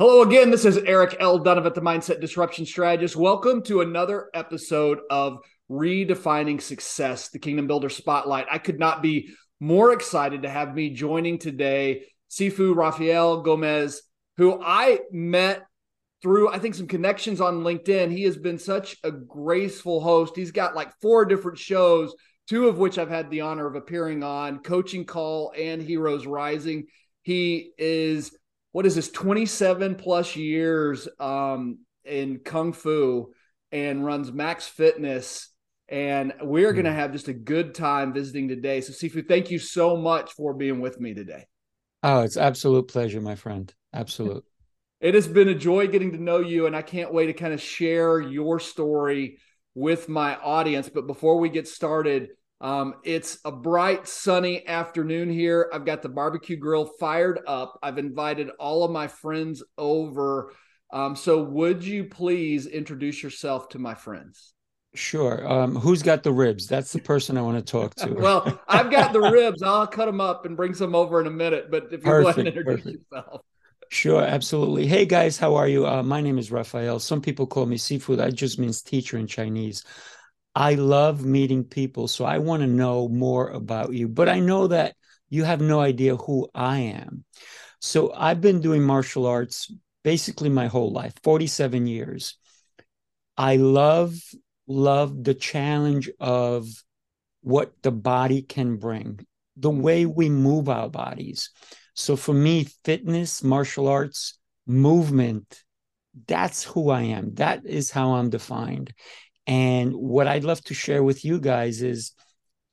Hello again. This is Eric L. Dunavant, the Mindset Disruption Strategist. Welcome to another episode of Redefining Success, the Kingdom Builder Spotlight. I could not be more excited to have me joining today, Sifu Rafael Gomez, who I met through, I think, some connections on LinkedIn. He has been such a graceful host. He's got like four different shows, two of which I've had the honor of appearing on Coaching Call and Heroes Rising. He is what is this 27 plus years um, in kung fu and runs M.A.X. Fitness. And we're going to have just a good time visiting today. So sifu thank you so much for being with me today. Oh it's absolute pleasure my friend. Absolute. It has been a joy getting to know you and i can't wait to kind of share your story with my audience. But before we get started um, it's a bright, sunny afternoon here. I've got the barbecue grill fired up. I've invited all of my friends over. Um, so, would you please introduce yourself to my friends? Sure. Um, who's got the ribs? That's the person I want to talk to. well, I've got the ribs. I'll cut them up and bring some over in a minute. But if you perfect, go ahead and introduce perfect. yourself. Sure, absolutely. Hey guys, how are you? Uh, my name is Rafael. Some people call me Sifu. That just means teacher in Chinese. I love meeting people, so I want to know more about you. But I know that you have no idea who I am. So I've been doing martial arts basically my whole life, 47 years. I love love the challenge of what the body can bring, the way we move our bodies. So for me, fitness, martial arts, movement, that's who I am. That is how I'm defined. And what I'd love to share with you guys is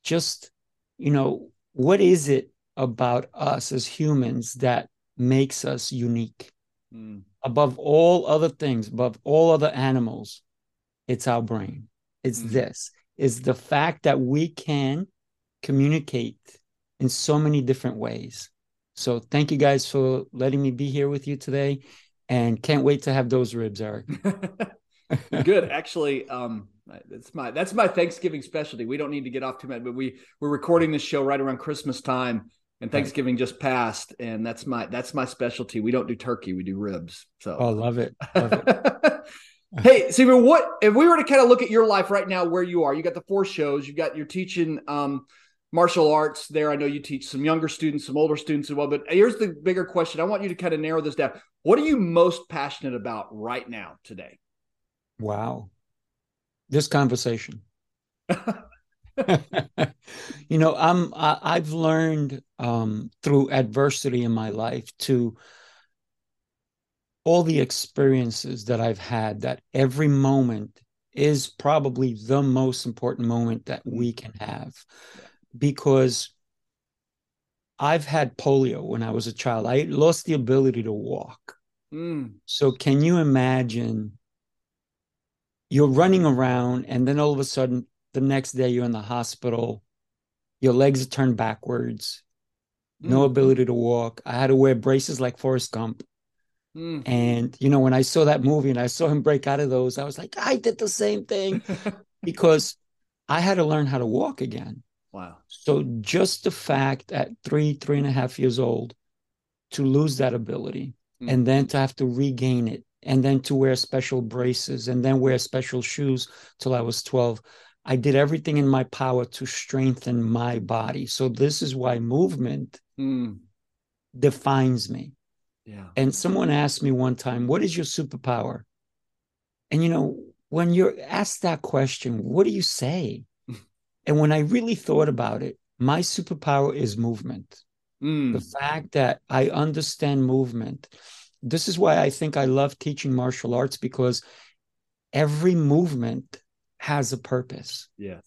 just, you know, what is it about us as humans that makes us unique? Mm. Above all other things, above all other animals, it's our brain. It's mm. this, is the fact that we can communicate in so many different ways. So thank you guys for letting me be here with you today and can't wait to have those ribs, Eric. Good. Actually, um, that's my that's my Thanksgiving specialty. We don't need to get off too much, but we we're recording this show right around Christmas time, and Thanksgiving right. just passed, and that's my that's my specialty. We don't do turkey, we do ribs. So, oh, love it. Love it. hey, Sifu, what if we were to kind of look at your life right now, where you are? You got the four shows. You got you're teaching um, martial arts there. I know you teach some younger students, some older students as well. But here's the bigger question. I want you to kind of narrow this down. What are you most passionate about right now today? Wow. This conversation. you know, I'm I, I've learned um, through adversity in my life to all the experiences that I've had that every moment is probably the most important moment that we can have because I've had polio when I was a child. I lost the ability to walk. Mm. So, can you imagine you're running around and then all of a sudden the next day you're in the hospital your legs are turned backwards no mm. ability to walk i had to wear braces like forrest gump mm. and you know when i saw that movie and i saw him break out of those i was like i did the same thing because i had to learn how to walk again wow so just the fact at three three and a half years old to lose that ability mm. and then to have to regain it and then to wear special braces and then wear special shoes till I was 12. I did everything in my power to strengthen my body. So this is why movement mm. defines me. Yeah. And someone asked me one time, "What is your superpower?" And you know, when you're asked that question, what do you say? and when I really thought about it, my superpower is movement. Mm. The fact that I understand movement. This is why I think I love teaching martial arts because every movement has a purpose. Yes.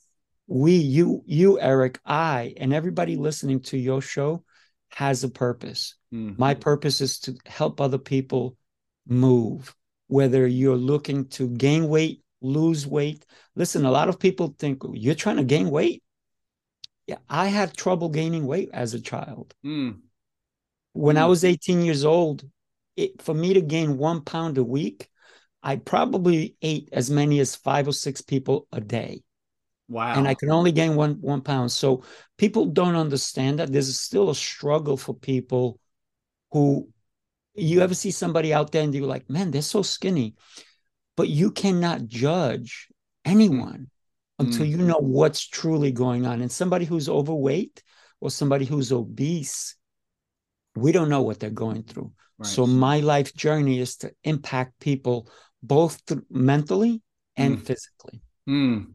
We, you, you, Eric, I, and everybody listening to your show has a purpose. Mm-hmm. My purpose is to help other people move, whether you're looking to gain weight, lose weight. Listen, a lot of people think you're trying to gain weight. Yeah, I had trouble gaining weight as a child. Mm. When mm. I was 18 years old, it, for me to gain one pound a week, I probably ate as many as five or six people a day. Wow. And I could only gain one one pound. So people don't understand that there's still a struggle for people who you ever see somebody out there and you're like, man, they're so skinny. But you cannot judge anyone mm. until you know what's truly going on. And somebody who's overweight or somebody who's obese, we don't know what they're going through. Right. So my life journey is to impact people both mentally and mm. physically. Mm.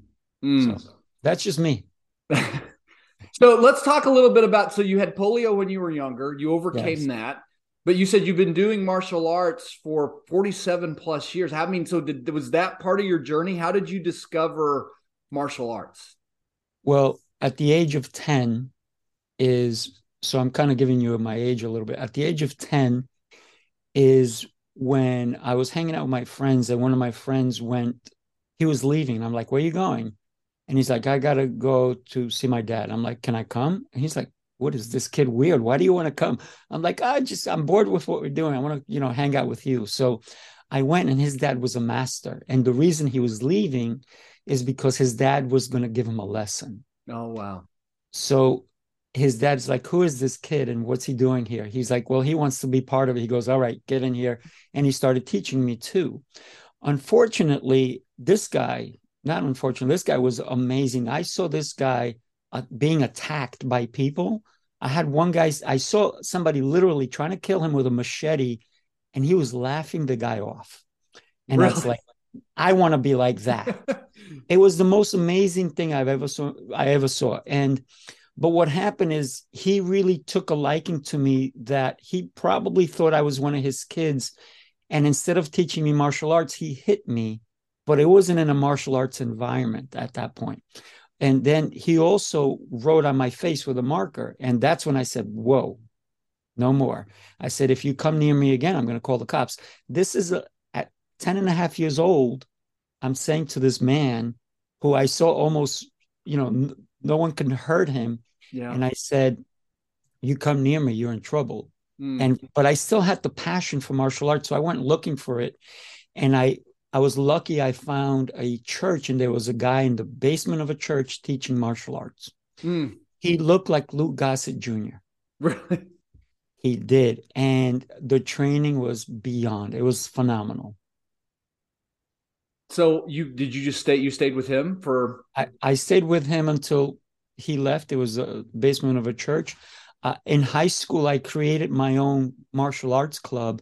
Mm. So that's just me. so let's talk a little bit about. So you had polio when you were younger. You overcame yes. that, but you said you've been doing martial arts for forty-seven plus years. I mean, so did, was that part of your journey? How did you discover martial arts? Well, at the age of ten, is so I'm kind of giving you my age a little bit. At the age of ten, is when I was hanging out with my friends, and one of my friends went. He was leaving. I'm like, "Where are you going?" And he's like, I gotta go to see my dad. I'm like, Can I come? And he's like, What is this kid weird? Why do you want to come? I'm like, I just I'm bored with what we're doing. I want to, you know, hang out with you. So I went and his dad was a master. And the reason he was leaving is because his dad was gonna give him a lesson. Oh wow. So his dad's like, Who is this kid and what's he doing here? He's like, Well, he wants to be part of it. He goes, All right, get in here. And he started teaching me too. Unfortunately, this guy, not unfortunately, this guy was amazing. I saw this guy uh, being attacked by people. I had one guy, I saw somebody literally trying to kill him with a machete, and he was laughing the guy off. And really? that's like, I want to be like that. it was the most amazing thing I've ever saw. I ever saw. And but what happened is he really took a liking to me that he probably thought I was one of his kids. And instead of teaching me martial arts, he hit me but it wasn't in a martial arts environment at that point. And then he also wrote on my face with a marker. And that's when I said, Whoa, no more. I said, If you come near me again, I'm going to call the cops. This is a, at 10 and a half years old. I'm saying to this man who I saw almost, you know, no one can hurt him. Yeah. And I said, You come near me, you're in trouble. Mm. And, but I still had the passion for martial arts. So I went looking for it. And I I was lucky I found a church and there was a guy in the basement of a church teaching martial arts. Mm. He looked like Louis Gossett Jr. Really? He did. And the training was beyond. It was phenomenal. So you did you just stay you stayed with him for I, I stayed with him until he left. It was a basement of a church. Uh, in high school, I created my own martial arts club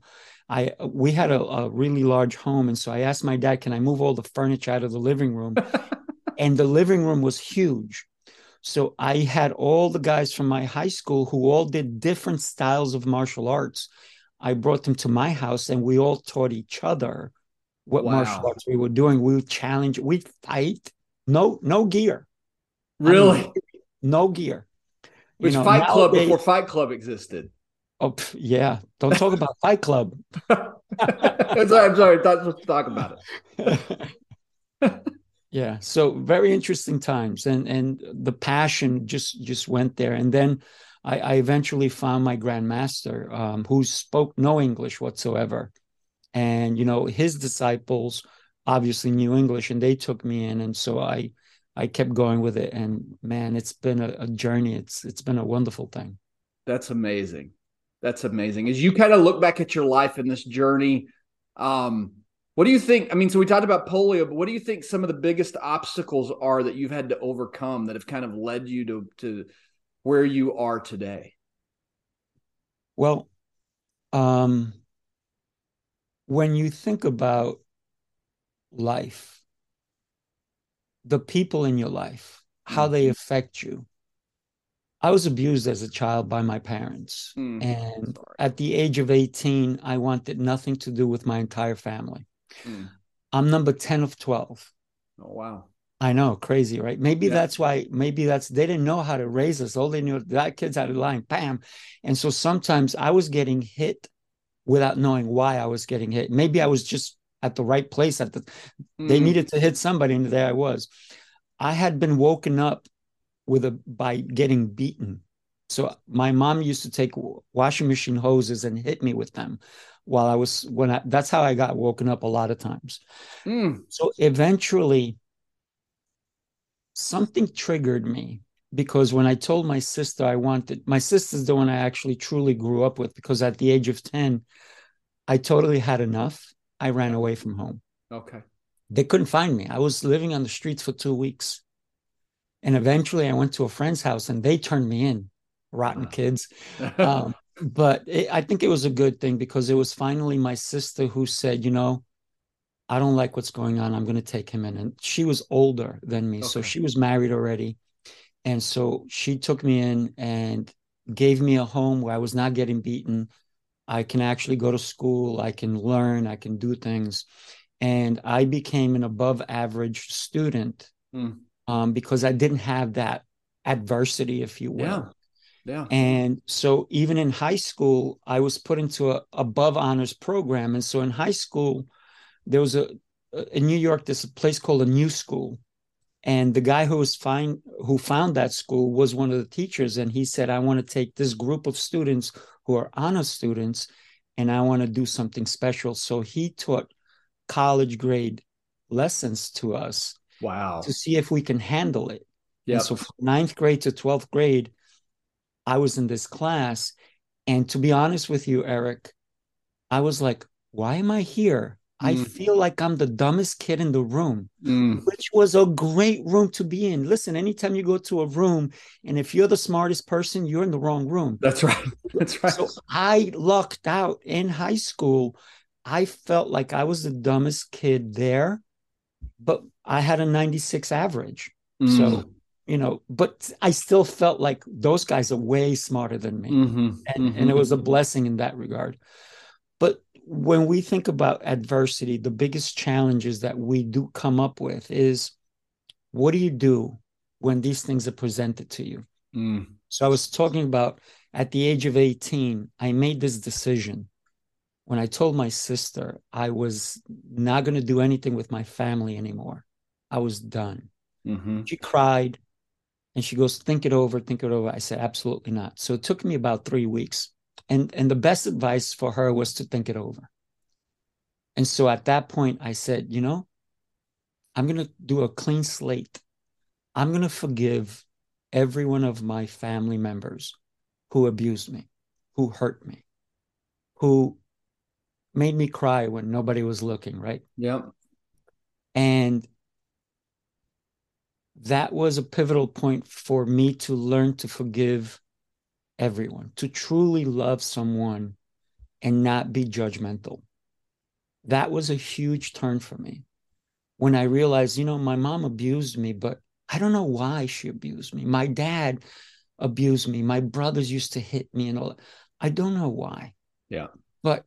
I we had a, a, really large home, and so I asked my dad, "Can I move all the furniture out of the living room?" and the living room was huge, so I had all the guys from my high school who all did different styles of martial arts. I brought them to my house, and we all taught each other what wow. martial arts we were doing. We would challenge, we'd fight. No, no gear. Really, I mean, no gear. Which you know, Fight nowadays, Club before Fight Club existed. Oh yeah, don't talk about Fight Club. I'm sorry, I'm sorry. Not supposed to talk about it. yeah, so very interesting times, and and the passion just just went there, and then I, I eventually found my grandmaster, um, who spoke no English whatsoever, and you know his disciples obviously knew English, and they took me in, and so I I kept going with it, and man, it's been a, a journey. It's it's been a wonderful thing. That's amazing. That's amazing. As you kind of look back at your life in this journey, um, what do you think? I mean, so we talked about polio, but what do you think some of the biggest obstacles are that you've had to overcome that have kind of led you to to where you are today? Well, Um, when you think about life, the people in your life, how they affect you. I was abused as a child by my parents. Mm, and at the age of 18, I wanted nothing to do with my entire family. Mm. I'm number 10 of 12. Oh wow. I know, crazy, right? Maybe Yeah. that's why, maybe that's, they didn't know how to raise us. All they knew, that kid's out of line, bam. And so sometimes I was getting hit without knowing why I was getting hit. Maybe I was just at the right place at the, they Mm. needed to hit somebody, and there I was. I had been woken up with a by getting beaten. So my mom used to take washing machine hoses and hit me with them while I was when I that's how I got woken up a lot of times. Mm. So eventually something triggered me because when I told my sister I wanted my sister's the one I actually truly grew up with because at the age of 10 I totally had enough. I ran away from home. Okay. They couldn't find me. I was living on the streets for 2 weeks. And eventually I went to a friend's house and they turned me in. Rotten kids. Um, but it, I think it was a good thing because it was finally my sister who said, you know, I don't like what's going on. I'm going to take him in. And she was older than me. So she was married already. And so she took me in and gave me a home where I was not getting beaten. I can actually go to school. I can learn. I can do things. And I became an above average student Mm. um, because I didn't have that adversity, if you will. yeah. Yeah. And so even in high school, I was put into a above honors program. And so in high school, there was a in New York, there's a place called a new school. And the guy who was fine who found that school was one of the teachers. And he said, I want to take this group of students who are honor students and I want to do something special. So he taught college grade lessons to us Wow. to see if we can handle it. Yeah. So from ninth grade to 12th grade, I was in this class. And to be honest with you, Eric, I was like, why am I here? I Mm. feel like I'm the dumbest kid in the room, Mm. which was a great room to be in. Listen, anytime you go to a room and if you're the smartest person, you're in the wrong room. That's right. That's right. So I lucked out in high school. I felt like I was the dumbest kid there, but I had a 96 average. Mm. So, you know, but I still felt like those guys are way smarter than me. Mhm. And, and it was a blessing in that regard. But when we think about adversity, the biggest challenges that we do come up with is what do you do when these things are presented to you? Mm. So I was talking about at the age of 18, I made this decision. When I told my sister I was not going to do anything with my family anymore, I was done. Mhm. She cried and she goes, Think it over, think it over. I said, Absolutely not. So it took me about three weeks. And, and the best advice for her was to think it over. And so at that point, I said, You know, I'm going to do a clean slate. I'm going to forgive every one of my family members who abused me, who hurt me, who made me cry when nobody was looking, right? Yep. And that was a pivotal point for me to learn to forgive everyone, to truly love someone and not be judgmental. That was a huge turn for me when I realized, you know, my mom abused me, but I don't know why she abused me. My dad abused me. My brothers used to hit me and all. That. I don't know why. Yeah. But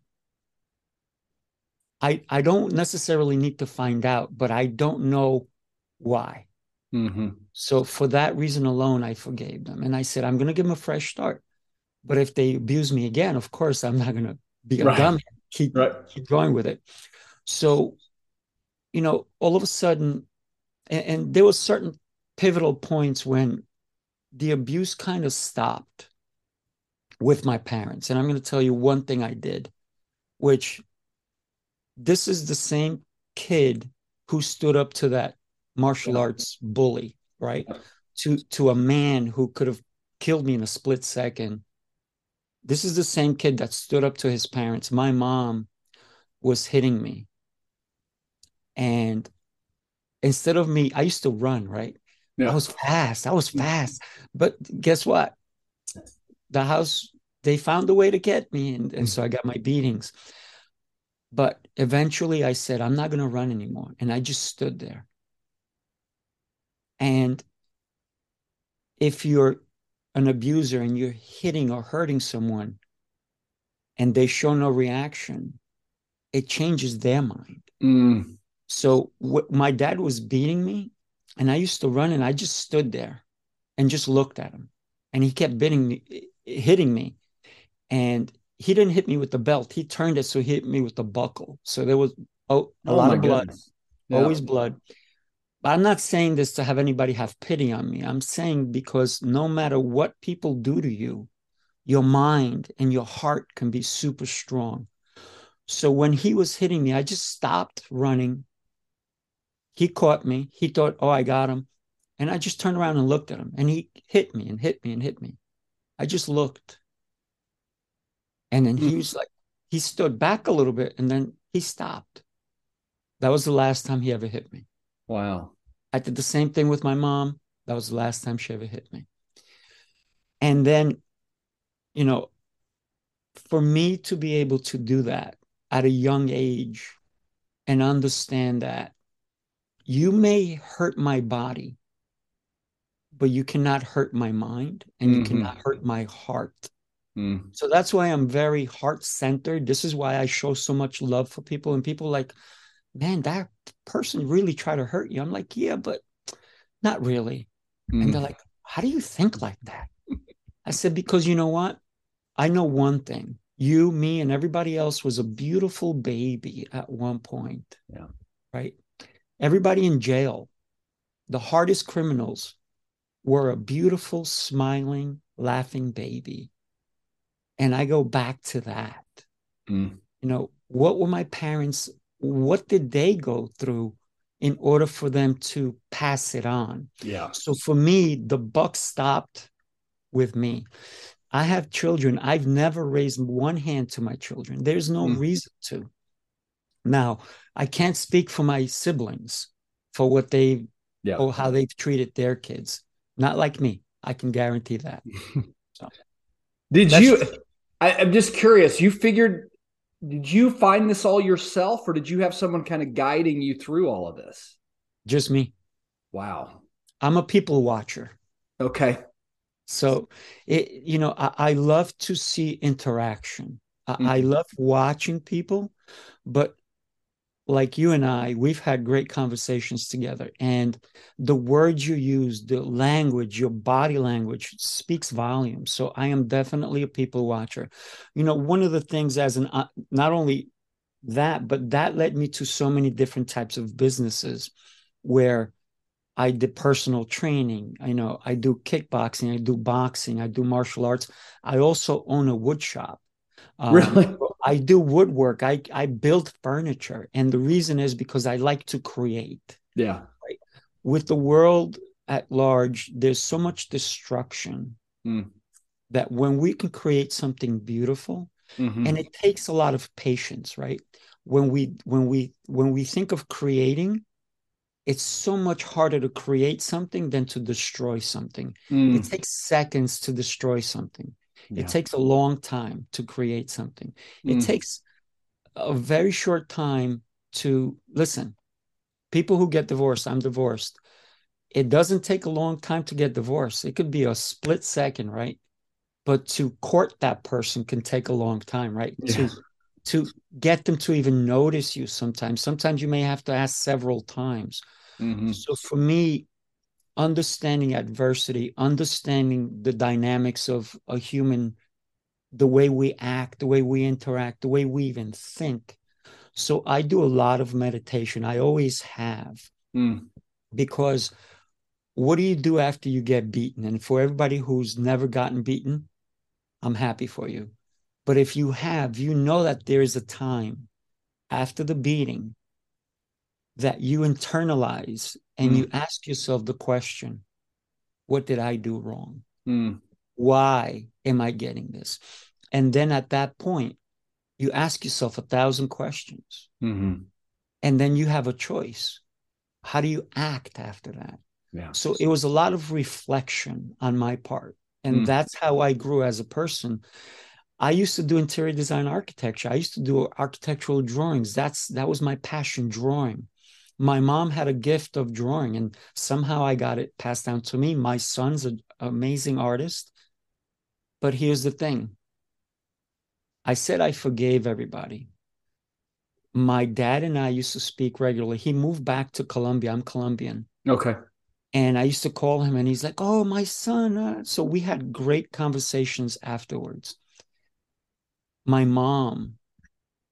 I I don't necessarily need to find out, but I don't know why. Hmm So for that reason alone, I forgave them. And I said, I'm going to give them a fresh start. But if they abuse me again, of course, I'm not going to be a Right. dummy. Keep, Right. keep going with it. So, you know, all of a sudden, and, and there were certain pivotal points when the abuse kind of stopped with my parents. And I'm going to tell you one thing I did, which this is the same kid who stood up to that martial arts bully, right? To to a man who could have killed me in a split second. This is the same kid that stood up to his parents. My mom was hitting me. And instead of me, I used to run, right? Yeah. I was fast. I was mm-hmm. fast. But guess what? The house they found a way to get me. And, and mm. so I got my beatings. But eventually I said, I'm not going to run anymore. And I just stood there. And if you're an abuser and you're hitting or hurting someone and they show no reaction, it changes their mind. Mm. So wh- my dad was beating me, and I used to run, and I just stood there and just looked at him, and he kept hitting me, hitting me, and he didn't hit me with the belt. He turned it so he hit me with the buckle. So there was oh, a Oh lot of blood. Yeah. always blood. But I'm not saying this to have anybody have pity on me. I'm saying because no matter what people do to you, your mind and your heart can be super strong. So when he was hitting me, I just stopped running. He caught me. He thought, oh, I got him. And I just turned around and looked at him. And he hit me and hit me and hit me. I just looked. And then he Hmm. was like, he stood back a little bit and then he stopped. That was the last time he ever hit me. Wow. I did the same thing with my mom. That was the last time she ever hit me. And then, you know, for me to be able to do that at a young age and understand that you may hurt my body, but you cannot hurt my mind and you Mhm. cannot hurt my heart. Mm. So that's why I'm very heart centered. This is why I show so much love for people. And people like, man, that person really tried to hurt you. I'm like, yeah, but not really. And Mm. they're like, how do you think like that? I said, because you know what? I know one thing. You, me, and everybody else was a beautiful baby at one point. Yeah. Right? Everybody in jail, the hardest criminals were a beautiful, smiling, laughing baby. And I go back to that. Mm. You know, what were my parents, what did they go through in order for them to pass it on? Yeah. So for me, the buck stopped with me. I have children. I've never raised one hand to my children. There's no Mm. reason to. Now, I can't speak for my siblings for what they Yeah. or how they've treated their kids. Not like me. I can guarantee that. Did you? I, I'm just curious. You figured? Did you find this all yourself, or did you have someone kind of guiding you through all of this? Just me. Wow. I'm a people watcher. Okay. So, it, you know, I, I love to see interaction. I, I mm-hmm. love watching people, but like you and I, we've had great conversations together. And the words you use, the language, your body language speaks volumes. So I am definitely a people watcher. You know, one of the things as an, uh, not only that, but that led me to so many different types of businesses where I did personal training. I know I do kickboxing, I do boxing, I do martial arts. I also own a wood shop. Um, Really? I do woodwork. I I build furniture, and the reason is because I like to create. Yeah. With the world at large, there's so much destruction Mm. that when we can create something beautiful, Mhm. and it takes a lot of patience, right? When we when we when we think of creating, it's so much harder to create something than to destroy something. Mm. It takes seconds to destroy something. Yeah. It takes a long time to create something. It Mm. takes a very short time to listen. People who get divorced, I'm divorced. It doesn't take a long time to get divorced. It could be a split second, right? But to court that person can take a long time, right? Yeah. To to get them to even notice you sometimes. Sometimes you may have to ask several times. Mhm. So for me, understanding adversity, understanding the dynamics of a human, the way we act, the way we interact, the way we even think. So I do a lot of meditation. I always have, Mm. because what do you do after you get beaten? And for everybody who's never gotten beaten, I'm happy for you. But if you have, you know that there is a time after the beating that you internalize and you ask yourself the question what did I do wrong? Mm. Why am I getting this? And then at that point, you ask yourself a thousand questions. Mhm. And then you have a choice. How do you act after that? Yeah. So it was a lot of reflection on my part. And Mm. that's how I grew as a person. I used to do interior design architecture. I used to do architectural drawings. That's that was my passion, drawing. My mom had a gift of drawing, and somehow I got it passed down to me. My son's an amazing artist. But here's the thing I said I forgave everybody. My dad and I used to speak regularly. He moved back to Colombia. I'm Colombian. Okay. And I used to call him, and he's like, Oh, my son. Uh, so we had great conversations afterwards my mom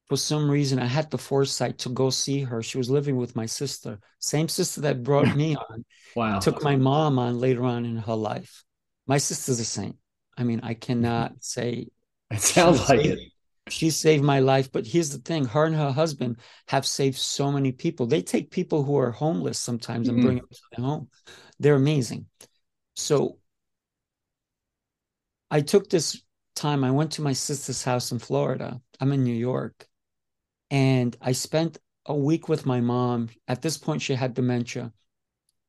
for some reason i had the foresight to go see her. She was living with my sister same sister that brought me on wow. took my mom on later on in her life. My sister's a saint i mean i cannot say it sounds like saved, it. she saved my life but here's the thing her and her husband have saved so many people. They take people who are homeless sometimes and mm-hmm. bring them to their home. They're amazing. So i took this time I went to my sister's house in Florida. I'm in New York. And I spent a week with my mom. At this point, she had dementia.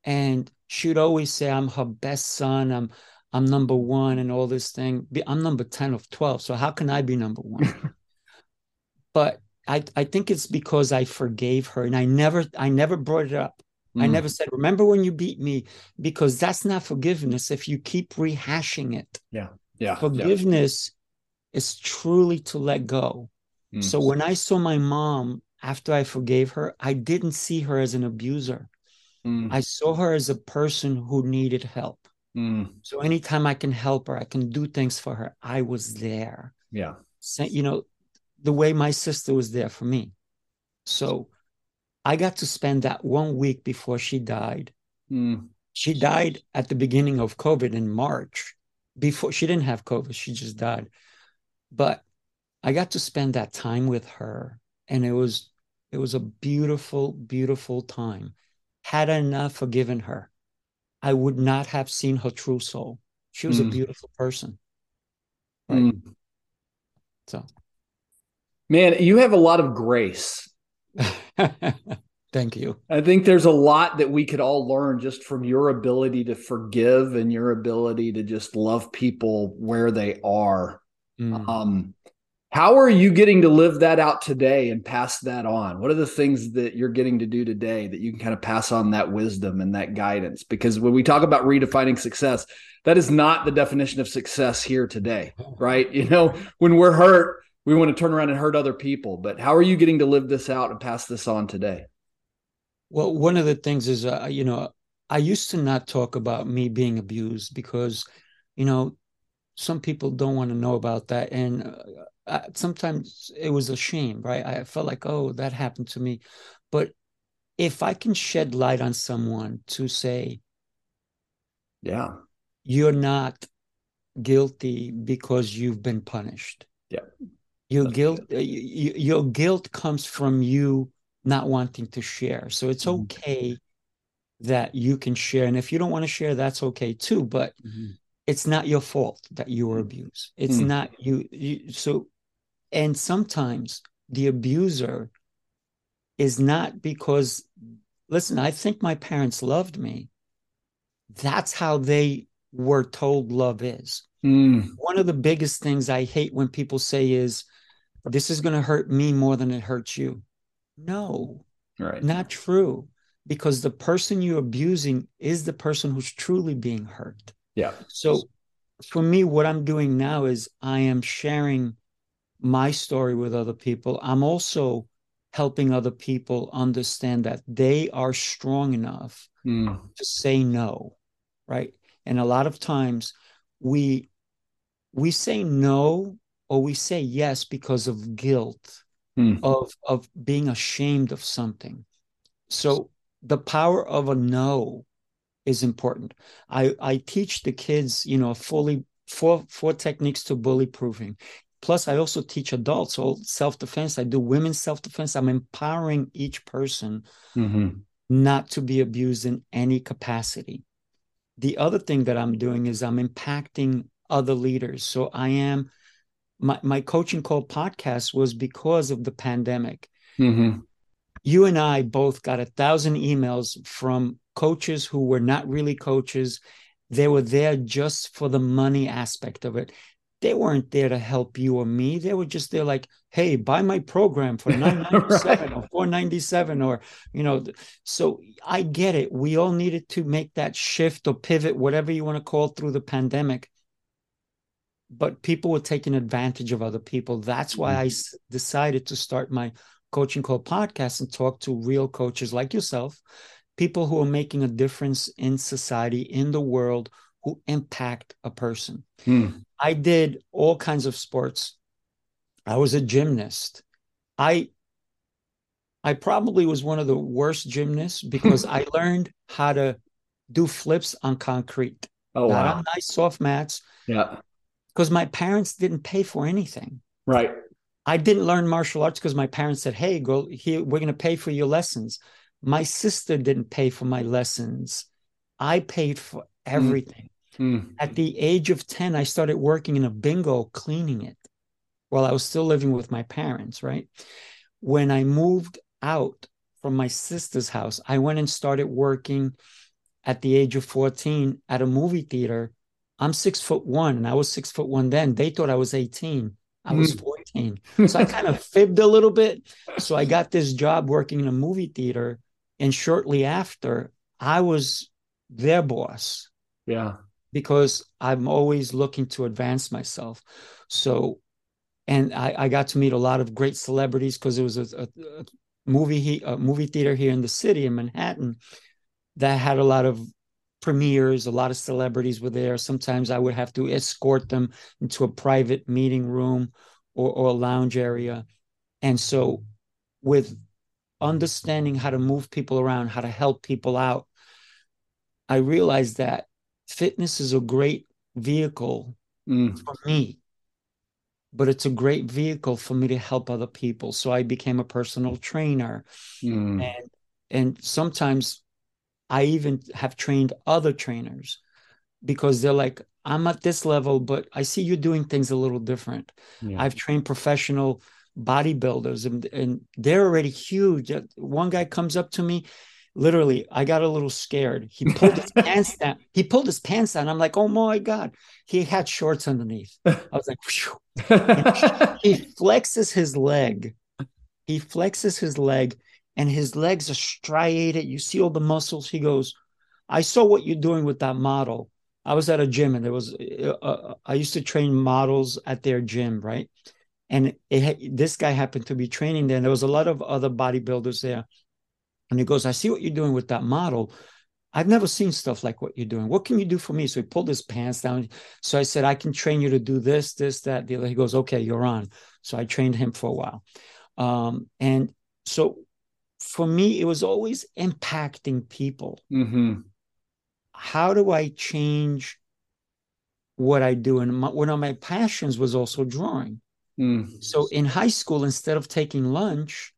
And she'd always say, I'm her best son. I'm I'm number one and all this thing. I'm number 10 of 12. So how can I be number one? but I, I think it's because I forgave her and I never I never brought it up. Mm. I never said, remember when you beat me? Because that's not forgiveness if you keep rehashing it. Yeah. Yeah. Forgiveness yeah. is truly to let go. Mm. So when I saw my mom after I forgave her, I didn't see her as an abuser. Mm. I saw her as a person who needed help. Mm. So anytime I can help her, I can do things for her. I was there. Yeah. So, you know, the way my sister was there for me. So I got to spend that one week before she died. Mm. She died at the beginning of COVID in March before she didn't have COVID, she just died. But I got to spend that time with her, and it was it was a beautiful, beautiful time. Had I not forgiven her, I would not have seen her true soul. She was mm. a beautiful person. Right. Mm. So, man, you have a lot of grace. Thank you. I think there's a lot that we could all learn just from your ability to forgive and your ability to just love people where they are. Mm. Um, how are you getting to live that out today and pass that on? What are the things that you're getting to do today that you can kind of pass on that wisdom and that guidance? Because when we talk about redefining success, that is not the definition of success here today, right? You know, when we're hurt, we want to turn around and hurt other people. But how are you getting to live this out and pass this on today? Well, one of the things is, uh, you know, I used to not talk about me being abused because, you know, some people don't want to know about that. And uh, I, sometimes it was a shame, right? I felt like, oh, that happened to me. But if I can shed light on someone to say, yeah, you're not guilty because you've been punished. Yeah. Your That's guilt, uh, your guilt comes from you not wanting to share. So it's mm-hmm. okay that you can share. And if you don't want to share, that's okay too. But mm-hmm. it's not your fault that you were abused. It's mm-hmm. not you, you. So, and sometimes the abuser is not because, listen, I think my parents loved me. That's how they were told love is. Mm. One of the biggest things I hate when people say is, this is going to hurt me more than it hurts you. No, right. not true. Because the person you're abusing is the person who's truly being hurt. Yeah. So for me, what I'm doing now is I am sharing my story with other people. I'm also helping other people understand that they are strong enough mm. to say no, right? And a lot of times we we say no or we say yes because of guilt mm. of of being ashamed of something. So the power of a no is important. I I teach the kids, you know, fully four four techniques to bully proofing. Plus, I also teach adults all self defense. I do women's self defense. I'm empowering each person mm-hmm. not to be abused in any capacity. The other thing that I'm doing is I'm impacting other leaders. So I am my, my coaching call podcast was because of the pandemic. Mm-hmm. You and I both got a thousand emails from coaches who were not really coaches. They were there just for the money aspect of it. They weren't there to help you or me. They were just there like, hey, buy my program for 997 right. or 497 or, you know, so I get it. We all needed to make that shift or pivot, whatever you want to call it, through the pandemic. But people were taking advantage of other people. That's why I mm-hmm. decided to start my coaching call podcast and talk to real coaches like yourself, people who are making a difference in society, in the world, who impact a person. Hmm. I did all kinds of sports. I was a gymnast. I I probably was one of the worst gymnasts because I learned how to do flips on concrete. Oh, not wow. on nice soft mats. Yeah. Because my parents didn't pay for anything. Right. I didn't learn martial arts because my parents said, "Hey, go here. We're going to pay for your lessons." My sister didn't pay for my lessons. I paid for hmm. everything. Mm. At the age of 10, I started working in a bingo cleaning it while I was still living with my parents, right? When I moved out from my sister's house, I went and started working at the age of 14 at a movie theater. I'm six foot one, and I was six foot one then. They thought I was 18. I was mm. 14. So I kind of fibbed a little bit. So I got this job working in a movie theater. And shortly after, I was their boss. Yeah because I'm always looking to advance myself. So, and I, I got to meet a lot of great celebrities because it was a, a, a movie a movie theater here in the city in Manhattan that had a lot of premieres. A lot of celebrities were there. Sometimes I would have to escort them into a private meeting room or, or a lounge area. And so, with understanding how to move people around, how to help people out, I realized that fitness is a great vehicle mm. for me but it's a great vehicle for me to help other people so i became a personal trainer mm. and and sometimes i even have trained other trainers because they're like i'm at this level but i see you doing things a little different yeah. i've trained professional bodybuilders and, and they're already huge one guy comes up to me literally i got a little scared. He pulled his pants down. He pulled his pants down. I'm like oh my god. He had shorts underneath. I was like he flexes his leg. He flexes his leg and his legs are striated. You see all the muscles? He goes i saw what you're doing with that model. I was at a gym and there was uh, uh i used to train models at their gym right? And it, this guy happened to be training there and there was a lot of other bodybuilders there and he goes, I see what you're doing with that model. I've never seen stuff like what you're doing. What can you do for me? So he pulled his pants down. So I said, I can train you to do this, this, that, the other. He goes, okay, you're on. So I trained him for a while. Um, and so for me, it was always impacting people. Mm-hmm. How do I change what I do? And my, one of my passions was also drawing. Mm. So in high school, instead of taking lunch,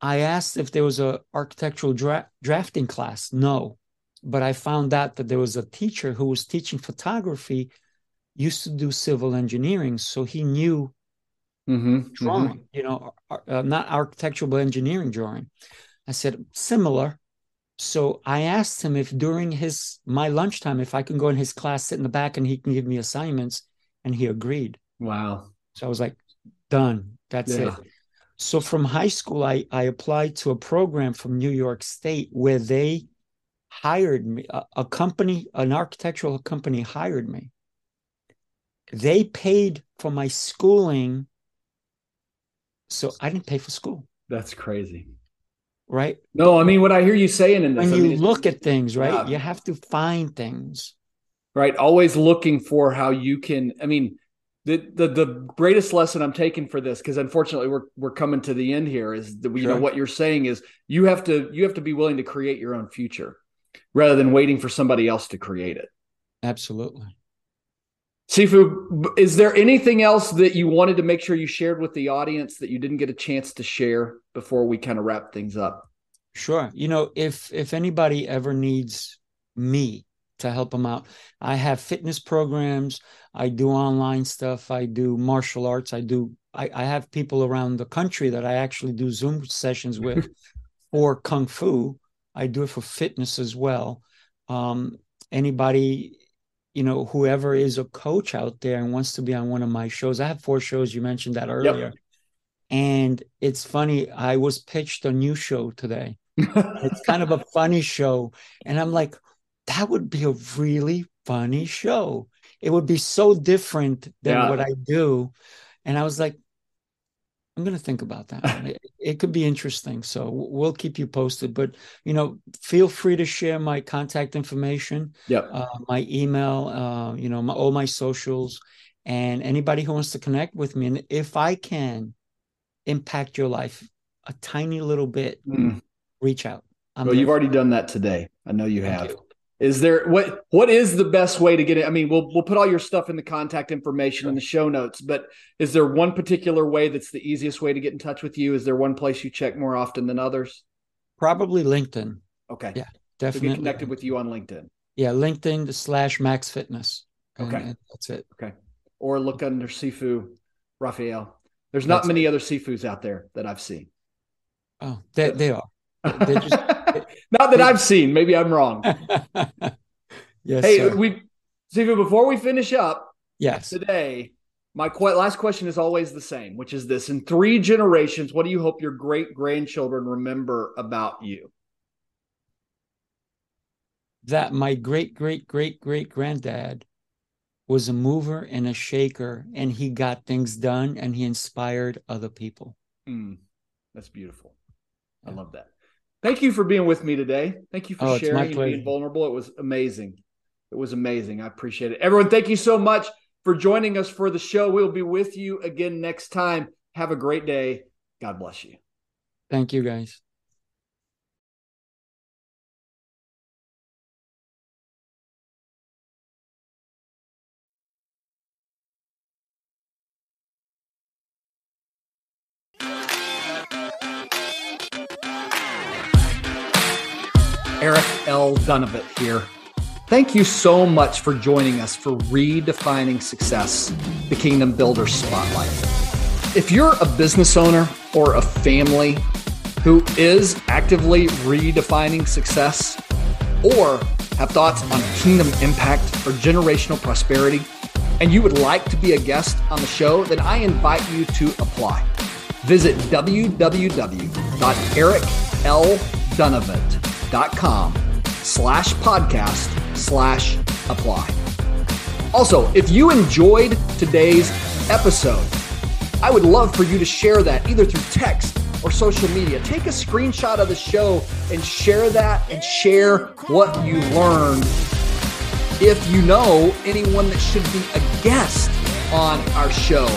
I asked if there was a architectural dra- drafting class. No, but I found out that there was a teacher who was teaching photography, used to do civil engineering, so he knew mm-hmm, drawing. Mm-hmm. You know, uh, not architectural but engineering drawing. I said similar. So I asked him if during his my lunchtime, if I can go in his class, sit in the back, and he can give me assignments, and he agreed. Wow. So I was like, done. That's yeah. it. So from high school, I, I applied to a program from New York State where they hired me, a, a company, an architectural company hired me. They paid for my schooling. So I didn't pay for school. That's crazy. Right? No, I mean what I hear you saying in this. When I you mean, look at things, right? Yeah. You have to find things. Right. Always looking for how you can. I mean, the the the greatest lesson I'm taking for this because unfortunately we're we're coming to the end here is that you sure. know what you're saying is you have to you have to be willing to create your own future rather than waiting for somebody else to create it. Absolutely. Sifu, is there anything else that you wanted to make sure you shared with the audience that you didn't get a chance to share before we kind of wrap things up? Sure. You know, if if anybody ever needs me to help them out. I have fitness programs. I do online stuff. I do martial arts. I do. I, I have people around the country that I actually do Zoom sessions with for kung fu. I do it for fitness as well. Um, anybody, you know, whoever is a coach out there and wants to be on one of my shows, I have four shows. You mentioned that earlier. Yep. And it's funny, I was pitched a new show today. it's kind of a funny show. And I'm like, that would be a really funny show. It would be so different than yeah. what I do. And I was like, I'm going to think about that. it, it, could be interesting. So we'll keep you posted. But you know, feel free to share my contact information. Yep. Uh, my email. Uh, you know, my, all my socials, and anybody who wants to connect with me. And if I can impact your life a tiny little bit, mm. reach out. I'm well, you've already done that today. I know you Thank have. You. Is there what what is the best way to get it? I mean, we'll we'll put all your stuff in the contact information in the show notes, but is there one particular way that's the easiest way to get in touch with you? Is there one place you check more often than others? Probably LinkedIn. Okay. Yeah, definitely. So get connected with you on LinkedIn. Yeah, LinkedIn slash Max Fitness. Okay. That's it. Okay. Or look under Sifu Rafael. There's not that's many it. other Sifus out there that I've seen. Oh, they, they are. They're just Not that I've seen. Maybe I'm wrong. yes. Hey, sir. we Stephen. Before we finish up, yes, today my qu- last question is always the same, which is this: In three generations, what do you hope your great grandchildren remember about you? That my great great great great granddad was a mover and a shaker, and he got things done, and he inspired other people. Mm, that's beautiful. I love that. Thank you for being with me today. Thank you for oh, sharing and being vulnerable. It was amazing. It was amazing. I appreciate it. Everyone, thank you so much for joining us for the show. We'll be with you again next time. Have a great day. God bless you. Thank you, guys. Eric L. Dunavant here. Thank you so much for joining us for Redefining Success, the Kingdom Builder Spotlight. If you're a business owner or a family who is actively redefining success or have thoughts on kingdom impact or generational prosperity, and you would like to be a guest on the show, then I invite you to apply. Visit www.ericldunavant.com com slash podcast slash apply. Also, if you enjoyed today's episode, I would love for you to share that either through text or social media. Take a screenshot of the show and share that and share what you learned. If you know anyone that should be a guest on our show,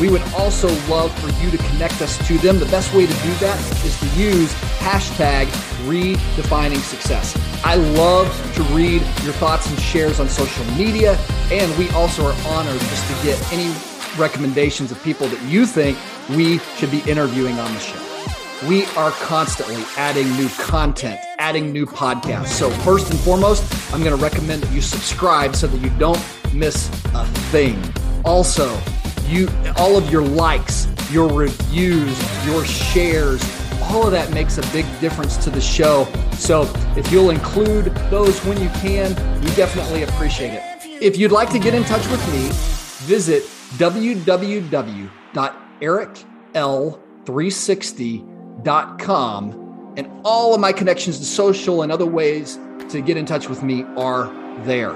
we would also love for you to connect us to them. The best way to do that is to use hashtag redefining success. I love to read your thoughts and shares on social media, and we also are honored just to get any recommendations of people that you think we should be interviewing on the show. We are constantly adding new content, adding new podcasts. So, first and foremost, I'm going to recommend that you subscribe so that you don't miss a thing. Also, you all of your likes, your reviews, your shares, all of that makes a big difference to the show. So if you'll include those when you can, we definitely appreciate it. If you'd like to get in touch with me, visit www.ericl360.com and all of my connections to social and other ways to get in touch with me are there.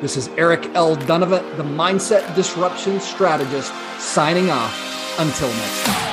This is Eric L. Dunavant, the Mindset Disruption Strategist, signing off. Until next time.